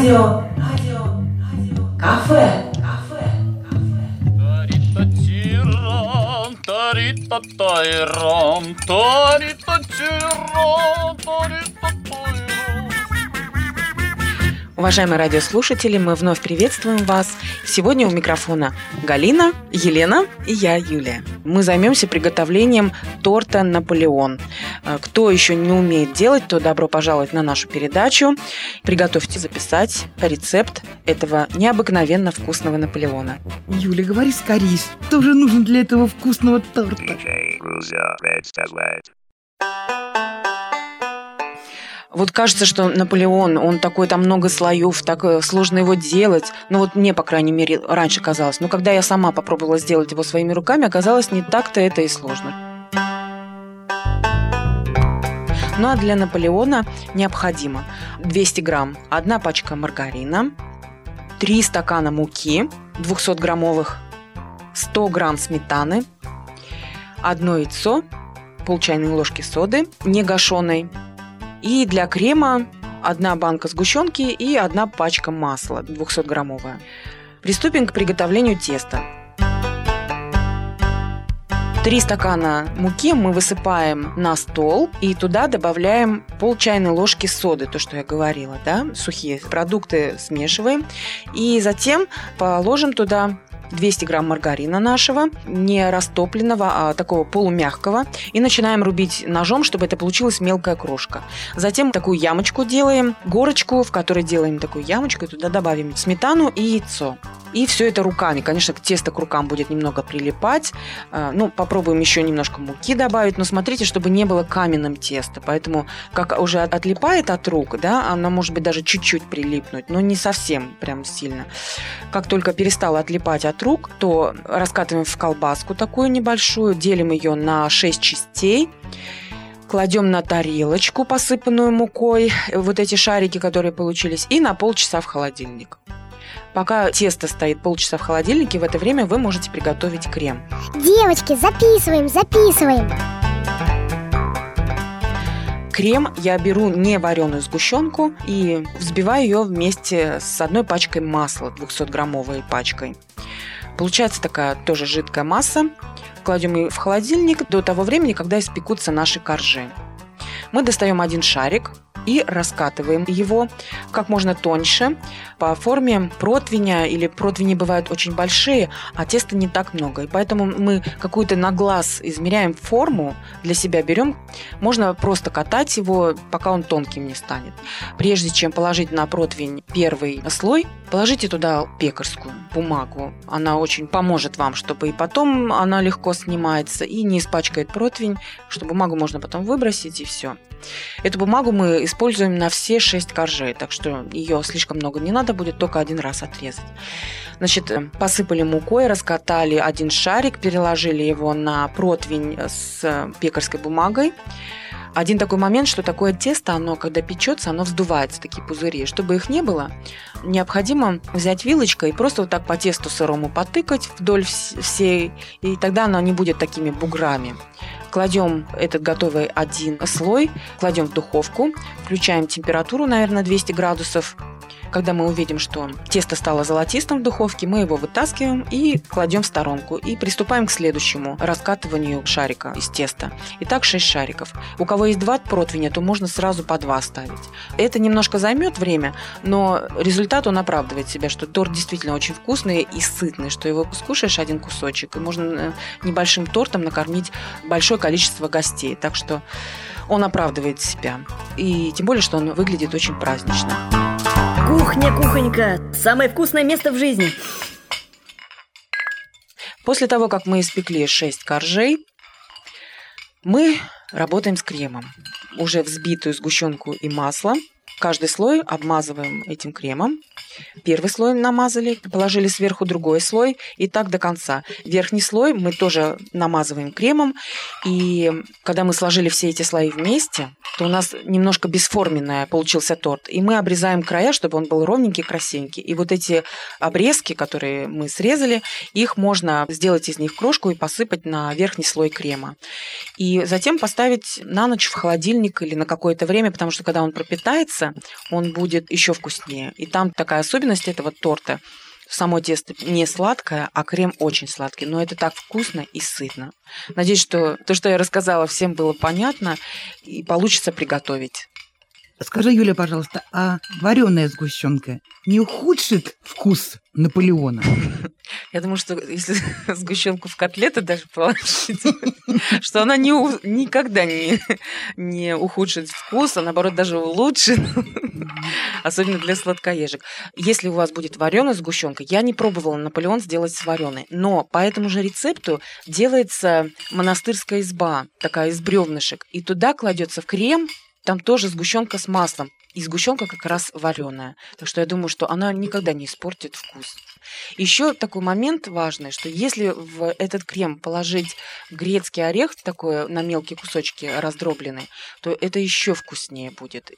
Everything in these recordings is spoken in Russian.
rádio, rádio, rádio, café. Tarita, tairão, tarita, tirão, tarita, poirão. Уважаемые радиослушатели, мы вновь приветствуем вас. Сегодня у микрофона Галина, Елена и я, Юлия. Мы займемся приготовлением торта «Наполеон». Э, Кто еще не умеет делать, то добро пожаловать на нашу передачу. Приготовьте записать рецепт этого необыкновенно вкусного Наполеона. Юля, говори скорее, что же нужно для этого вкусного торта? Вот кажется, что Наполеон, он такой, там много слоев, так э, сложно его делать. Ну вот мне, по крайней мере, раньше казалось. Но когда я сама попробовала сделать его своими руками, оказалось, не так-то это и сложно. Ну а для Наполеона необходимо 200 грамм, одна пачка маргарина, 3 стакана муки 200-граммовых, 100 грамм сметаны, одно яйцо, пол чайной ложки соды, не гашеной, и для крема одна банка сгущенки и одна пачка масла 200-граммовая. Приступим к приготовлению теста. Три стакана муки мы высыпаем на стол и туда добавляем пол чайной ложки соды, то, что я говорила, да, сухие продукты смешиваем. И затем положим туда 200 грамм маргарина нашего, не растопленного, а такого полумягкого. И начинаем рубить ножом, чтобы это получилась мелкая крошка. Затем такую ямочку делаем, горочку, в которой делаем такую ямочку, и туда добавим сметану и яйцо. И все это руками. Конечно, тесто к рукам будет немного прилипать. А, Ну, попробуем еще немножко муки добавить, но смотрите, чтобы не было каменным тесто. Поэтому, как уже отлипает от рук, да, оно может быть даже чуть-чуть прилипнуть, но не совсем прям сильно. Как только перестало отлипать от рук, то раскатываем в колбаску такую небольшую, делим ее на 6 частей, кладем на тарелочку, посыпанную мукой, вот эти шарики, которые получились, и на полчаса в холодильник. Пока тесто стоит полчаса в холодильнике, в это время вы можете приготовить крем. Девочки, записываем, записываем. Крем я беру не вареную сгущенку и взбиваю ее вместе с одной пачкой масла, 200-граммовой пачкой. Получается такая тоже жидкая масса. Кладем ее в холодильник до того времени, когда испекутся наши коржи. Мы достаем один шарик и раскатываем его как можно тоньше по форме противня или противни бывают очень большие, а теста не так много. И поэтому мы какую-то на глаз измеряем форму для себя берем. Можно просто катать его, пока он тонким не станет. Прежде чем положить на противень первый слой, положите туда пекарскую бумагу. Она очень поможет вам, чтобы и потом она легко снимается и не испачкает противень, что бумагу можно потом выбросить и все. Эту бумагу мы используем на все шесть коржей, так что ее слишком много не надо будет, только один раз отрезать. Значит, э, посыпали мукой, раскатали один шарик, переложили его на противень с пекарской бумагой. Один такой момент, что такое тесто, оно, когда печется, оно вздувается, такие пузыри. Чтобы их не было, необходимо взять вилочкой и просто вот так по тесту сырому потыкать вдоль вс- всей, и тогда оно не будет такими буграми. Кладем этот готовый один слой, кладем в духовку, включаем температуру, наверное, 200 градусов. Когда мы увидим, что тесто стало золотистым в духовке, мы его вытаскиваем и кладем в сторонку. И приступаем к следующему раскатыванию шарика из теста. Итак, 6 шариков. У кого есть два противня, то можно сразу по два ставить. Это немножко займет время, но результат он оправдывает себя, что торт действительно очень вкусный и сытный, что его скушаешь один кусочек, и можно э, небольшим тортом накормить большое количество гостей. Так что он оправдывает себя. И тем более, что он выглядит очень празднично. Кухня, кухонька, самое вкусное место в жизни. После того, как мы испекли 6 коржей, мы работаем с кремом. Уже взбитую сгущенку и масло. Каждый слой обмазываем этим кремом. Первый слой намазали, положили сверху другой слой и так до конца. Верхний слой мы тоже намазываем кремом. И когда мы сложили все эти слои вместе, что у нас немножко бесформенная получился торт. И мы обрезаем края, чтобы он был ровненький, красивенький. И вот эти обрезки, которые мы срезали, их можно сделать из них крошку и посыпать на верхний слой крема. И затем поставить на ночь в холодильник или на какое-то время, потому что когда он пропитается, он будет еще вкуснее. И там такая особенность этого торта – само тесто не сладкое, а крем очень сладкий. Но это так вкусно и сытно. Надеюсь, что то, что я рассказала, всем было понятно и получится приготовить. Скажи, Юля, пожалуйста, а вареная сгущенка не ухудшит вкус Наполеона? Я думаю, что если сгущенку в котлеты даже положить, что она не, никогда не, не ухудшит вкус, а наоборот даже улучшит, особенно для сладкоежек. Если у вас будет вареная сгущенка, я не пробовала Наполеон сделать с вареной, но по этому же рецепту делается монастырская изба, такая из бревнышек, и туда кладется в крем там тоже сгущенка с маслом. И сгущенка как раз вареная. Так что я думаю, что она никогда не испортит вкус. Еще такой момент важный, что если в этот крем положить грецкий орех такой на мелкие кусочки раздробленный, то это еще вкуснее будет.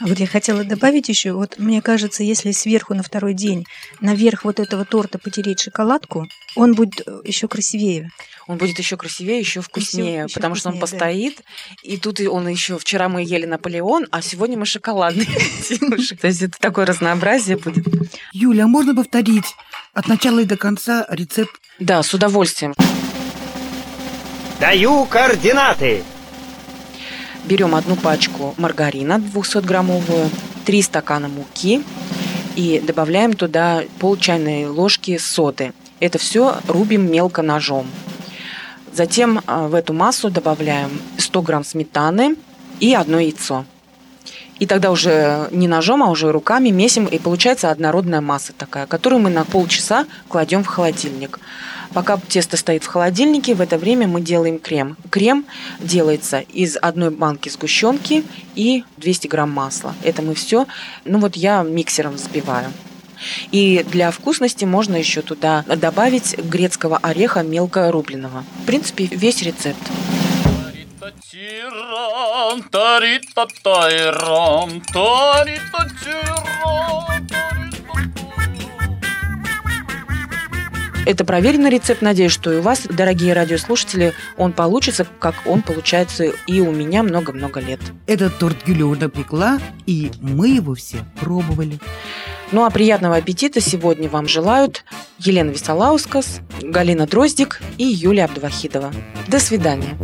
А вот я хотела добавить еще, вот мне кажется, если сверху на второй день наверх вот этого торта потереть шоколадку, он будет еще красивее он будет еще красивее, еще вкуснее, еще, потому что он постоит. Да. И тут он еще вчера мы ели Наполеон, а сегодня мы шоколадный. То есть это такое разнообразие будет. Юля, а можно повторить от начала и до конца рецепт? Да, с удовольствием. Даю координаты. Берем одну пачку маргарина 200-граммовую, 3 стакана муки и добавляем туда пол чайной ложки соды. Это все рубим мелко ножом. Затем а, в эту массу добавляем 100 грамм сметаны и одно яйцо. И тогда уже не ножом, а уже руками месим, и получается однородная масса такая, которую мы на полчаса кладем в холодильник. Пока тесто стоит в холодильнике, в это время мы делаем крем. Крем делается из одной банки сгущенки и 200 грамм масла. Это мы все, ну вот я миксером взбиваю. И для вкусности можно еще туда добавить грецкого ореха мелко рубленого. В принципе, весь рецепт. Тиран, тарита тайран, тарита тиран, Это проверенный рецепт. Надеюсь, что и у вас, дорогие радиослушатели, он получится, как он получается и у меня много-много лет. Этот торт Юля уже пекла, и мы его все пробовали. Ну а приятного аппетита сегодня вам желают Елена Висолаускас, Галина Дроздик и Юлия Абдувахидова. До свидания.